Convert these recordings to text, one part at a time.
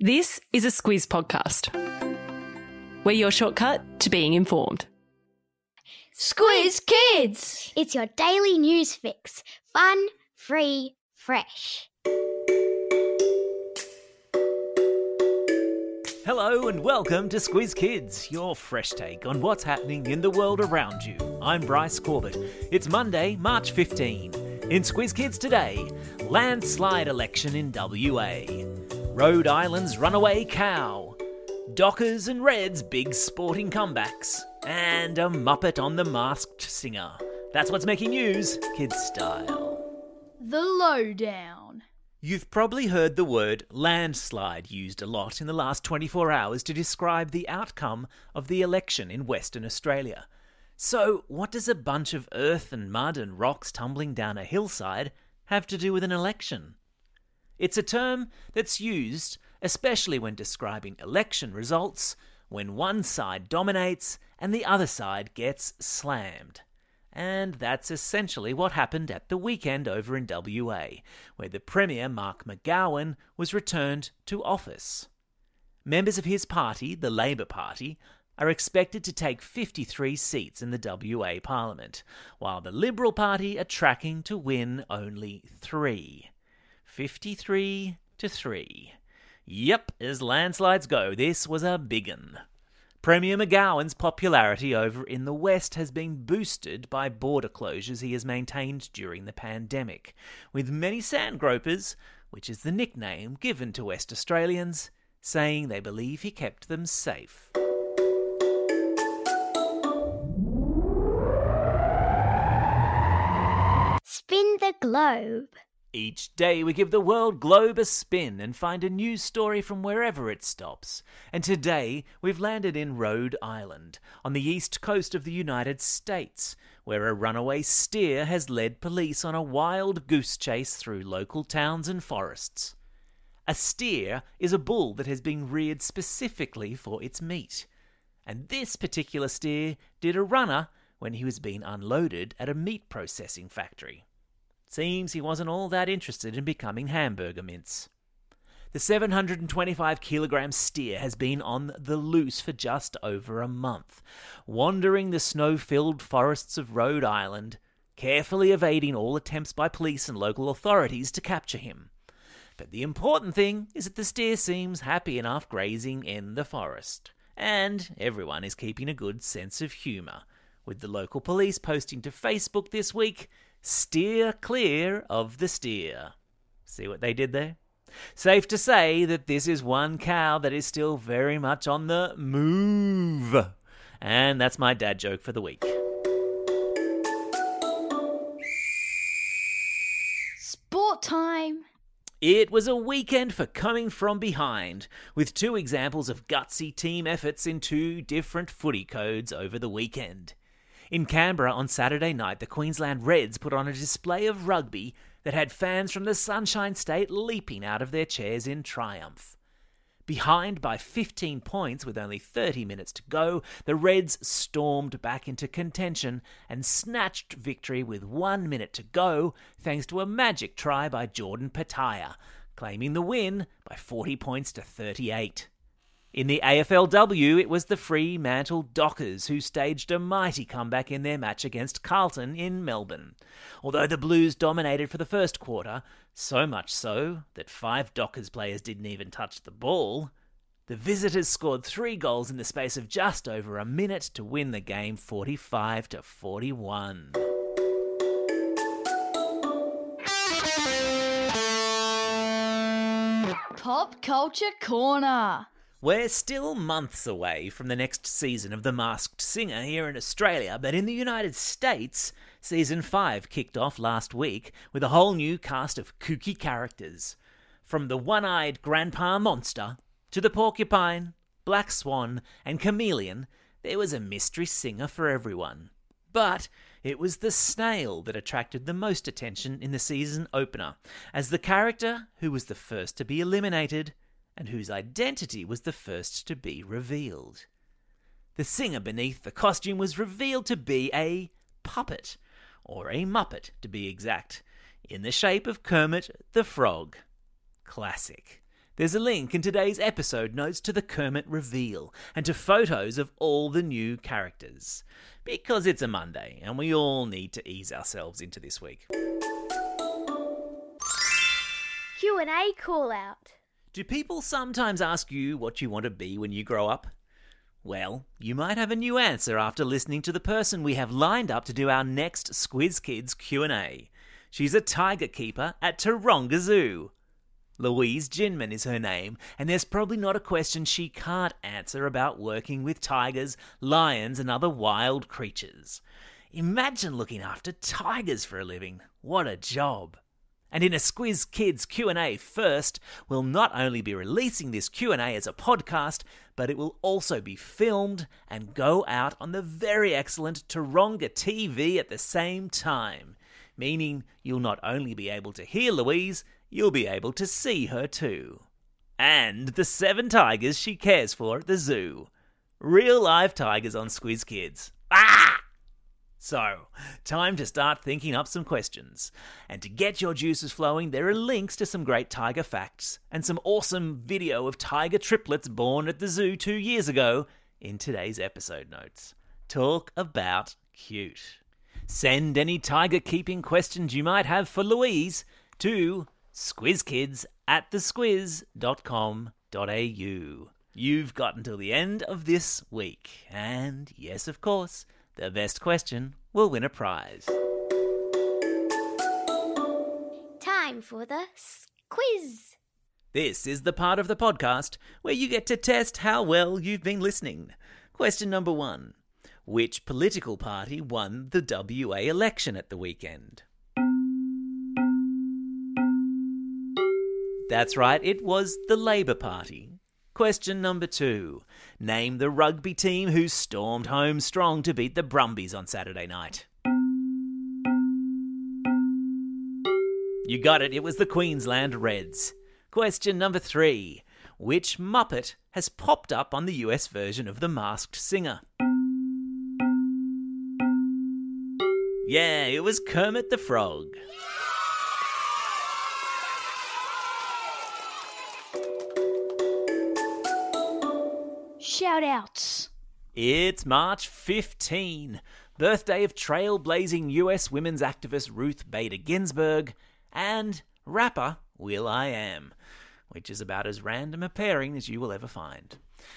This is a Squiz podcast. We're your shortcut to being informed. Squiz Kids! It's your daily news fix. Fun, free, fresh. Hello and welcome to Squiz Kids, your fresh take on what's happening in the world around you. I'm Bryce Corbett. It's Monday, March 15. In Squiz Kids today, landslide election in WA, Rhode Island's runaway cow, Dockers and Reds big sporting comebacks, and a Muppet on the Masked Singer. That's what's making news, kids style. The Lowdown. You've probably heard the word landslide used a lot in the last 24 hours to describe the outcome of the election in Western Australia. So, what does a bunch of earth and mud and rocks tumbling down a hillside have to do with an election? It's a term that's used especially when describing election results when one side dominates and the other side gets slammed. And that's essentially what happened at the weekend over in WA, where the Premier Mark McGowan was returned to office. Members of his party, the Labor Party, are expected to take 53 seats in the WA Parliament, while the Liberal Party are tracking to win only three. 53 to 3. Yep, as landslides go, this was a big un. Premier McGowan's popularity over in the West has been boosted by border closures he has maintained during the pandemic, with many sandgropers, which is the nickname given to West Australians, saying they believe he kept them safe. Spin the globe. Each day we give the world globe a spin and find a news story from wherever it stops. And today we've landed in Rhode Island, on the east coast of the United States, where a runaway steer has led police on a wild goose chase through local towns and forests. A steer is a bull that has been reared specifically for its meat. And this particular steer did a runner when he was being unloaded at a meat processing factory. Seems he wasn't all that interested in becoming hamburger mince. The 725 kilogram steer has been on the loose for just over a month, wandering the snow filled forests of Rhode Island, carefully evading all attempts by police and local authorities to capture him. But the important thing is that the steer seems happy enough grazing in the forest, and everyone is keeping a good sense of humour, with the local police posting to Facebook this week steer clear of the steer. See what they did there? Safe to say that this is one cow that is still very much on the move. And that's my dad joke for the week. Sport time. It was a weekend for coming from behind, with two examples of gutsy team efforts in two different footy codes over the weekend. In Canberra on Saturday night, the Queensland Reds put on a display of rugby that had fans from the Sunshine State leaping out of their chairs in triumph. Behind by 15 points with only 30 minutes to go, the Reds stormed back into contention and snatched victory with one minute to go thanks to a magic try by Jordan Petaia, claiming the win by 40 points to 38. In the AFLW, it was the Fremantle Dockers who staged a mighty comeback in their match against Carlton in Melbourne. Although the Blues dominated for the first quarter, so much so that five Dockers players didn't even touch the ball, the visitors scored three goals in the space of just over a minute to win the game 45 to 41. Pop Culture Corner. We're still months away from the next season of The Masked Singer here in Australia, but in the United States, season 5 kicked off last week with a whole new cast of kooky characters. From the one eyed grandpa monster to the porcupine, black swan, and chameleon, there was a mystery singer for everyone. But it was the snail that attracted the most attention in the season opener, as the character who was the first to be eliminated and whose identity was the first to be revealed. The singer beneath the costume was revealed to be a puppet, or a muppet to be exact, in the shape of Kermit the Frog. Classic. There's a link in today's episode notes to the Kermit reveal and to photos of all the new characters. Because it's a Monday and we all need to ease ourselves into this week. Q&A call out. Do people sometimes ask you what you want to be when you grow up? Well, you might have a new answer after listening to the person we have lined up to do our next Squiz Kids Q&A. She's a tiger keeper at Taronga Zoo. Louise Ginman is her name, and there's probably not a question she can't answer about working with tigers, lions, and other wild creatures. Imagine looking after tigers for a living. What a job. And in a Squiz Kids Q&A first, we'll not only be releasing this Q&A as a podcast, but it will also be filmed and go out on the very excellent Taronga TV at the same time, meaning you'll not only be able to hear Louise, you'll be able to see her too. And the seven tigers she cares for at the zoo. Real live tigers on Squiz Kids. Ah! So, time to start thinking up some questions. And to get your juices flowing, there are links to some great tiger facts and some awesome video of tiger triplets born at the zoo two years ago in today's episode notes. Talk about cute. Send any tiger keeping questions you might have for Louise to squizkids at thesquiz.com.au. You've got until the end of this week, and yes, of course, the best question will win a prize. Time for the quiz. This is the part of the podcast where you get to test how well you've been listening. Question number one Which political party won the WA election at the weekend? That's right, it was the Labor Party. Question number two. Name the rugby team who stormed home strong to beat the Brumbies on Saturday night. You got it, it was the Queensland Reds. Question number three. Which Muppet has popped up on the US version of The Masked Singer? Yeah, it was Kermit the Frog. Shout outs. It's March 15, birthday of trailblazing US women's activist Ruth Bader Ginsburg and rapper Will I Am, which is about as random a pairing as you will ever find.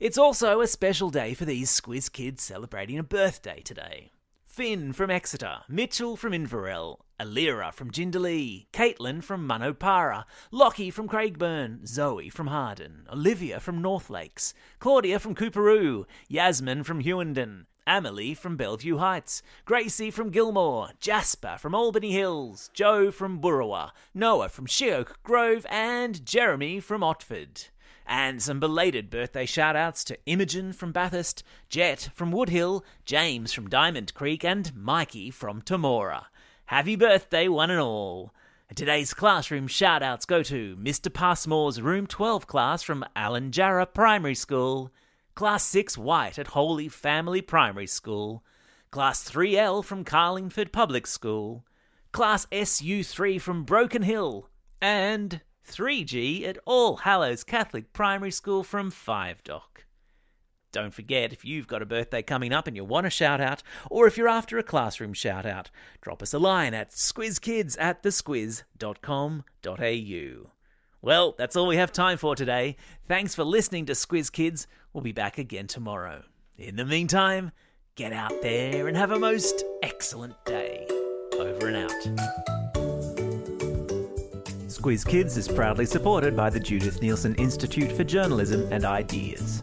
It's also a special day for these Squiz kids celebrating a birthday today. Finn from Exeter, Mitchell from Inverell, Alira from Jindalee, Caitlin from Manopara, Lockie from Craigburn, Zoe from Harden, Olivia from North Lakes, Claudia from Cooperoo, Yasmin from Hewenden, Amelie from Bellevue Heights, Gracie from Gilmore, Jasper from Albany Hills, Joe from Burrawa, Noah from Sheoak Grove, and Jeremy from Otford. And some belated birthday shout outs to Imogen from Bathurst, Jet from Woodhill, James from Diamond Creek, and Mikey from Temora. Happy birthday, one and all. Today's classroom shout outs go to Mr. Passmore's Room 12 class from Alan Jarrah Primary School, Class 6 White at Holy Family Primary School, Class 3L from Carlingford Public School, Class SU3 from Broken Hill, and 3G at All Hallows Catholic Primary School from Five Dock. Don't forget, if you've got a birthday coming up and you want a shout out, or if you're after a classroom shout out, drop us a line at squizkids at thesquiz.com.au. Well, that's all we have time for today. Thanks for listening to Squiz Kids. We'll be back again tomorrow. In the meantime, get out there and have a most excellent day. Over and out. Squiz Kids is proudly supported by the Judith Neilson Institute for Journalism and Ideas.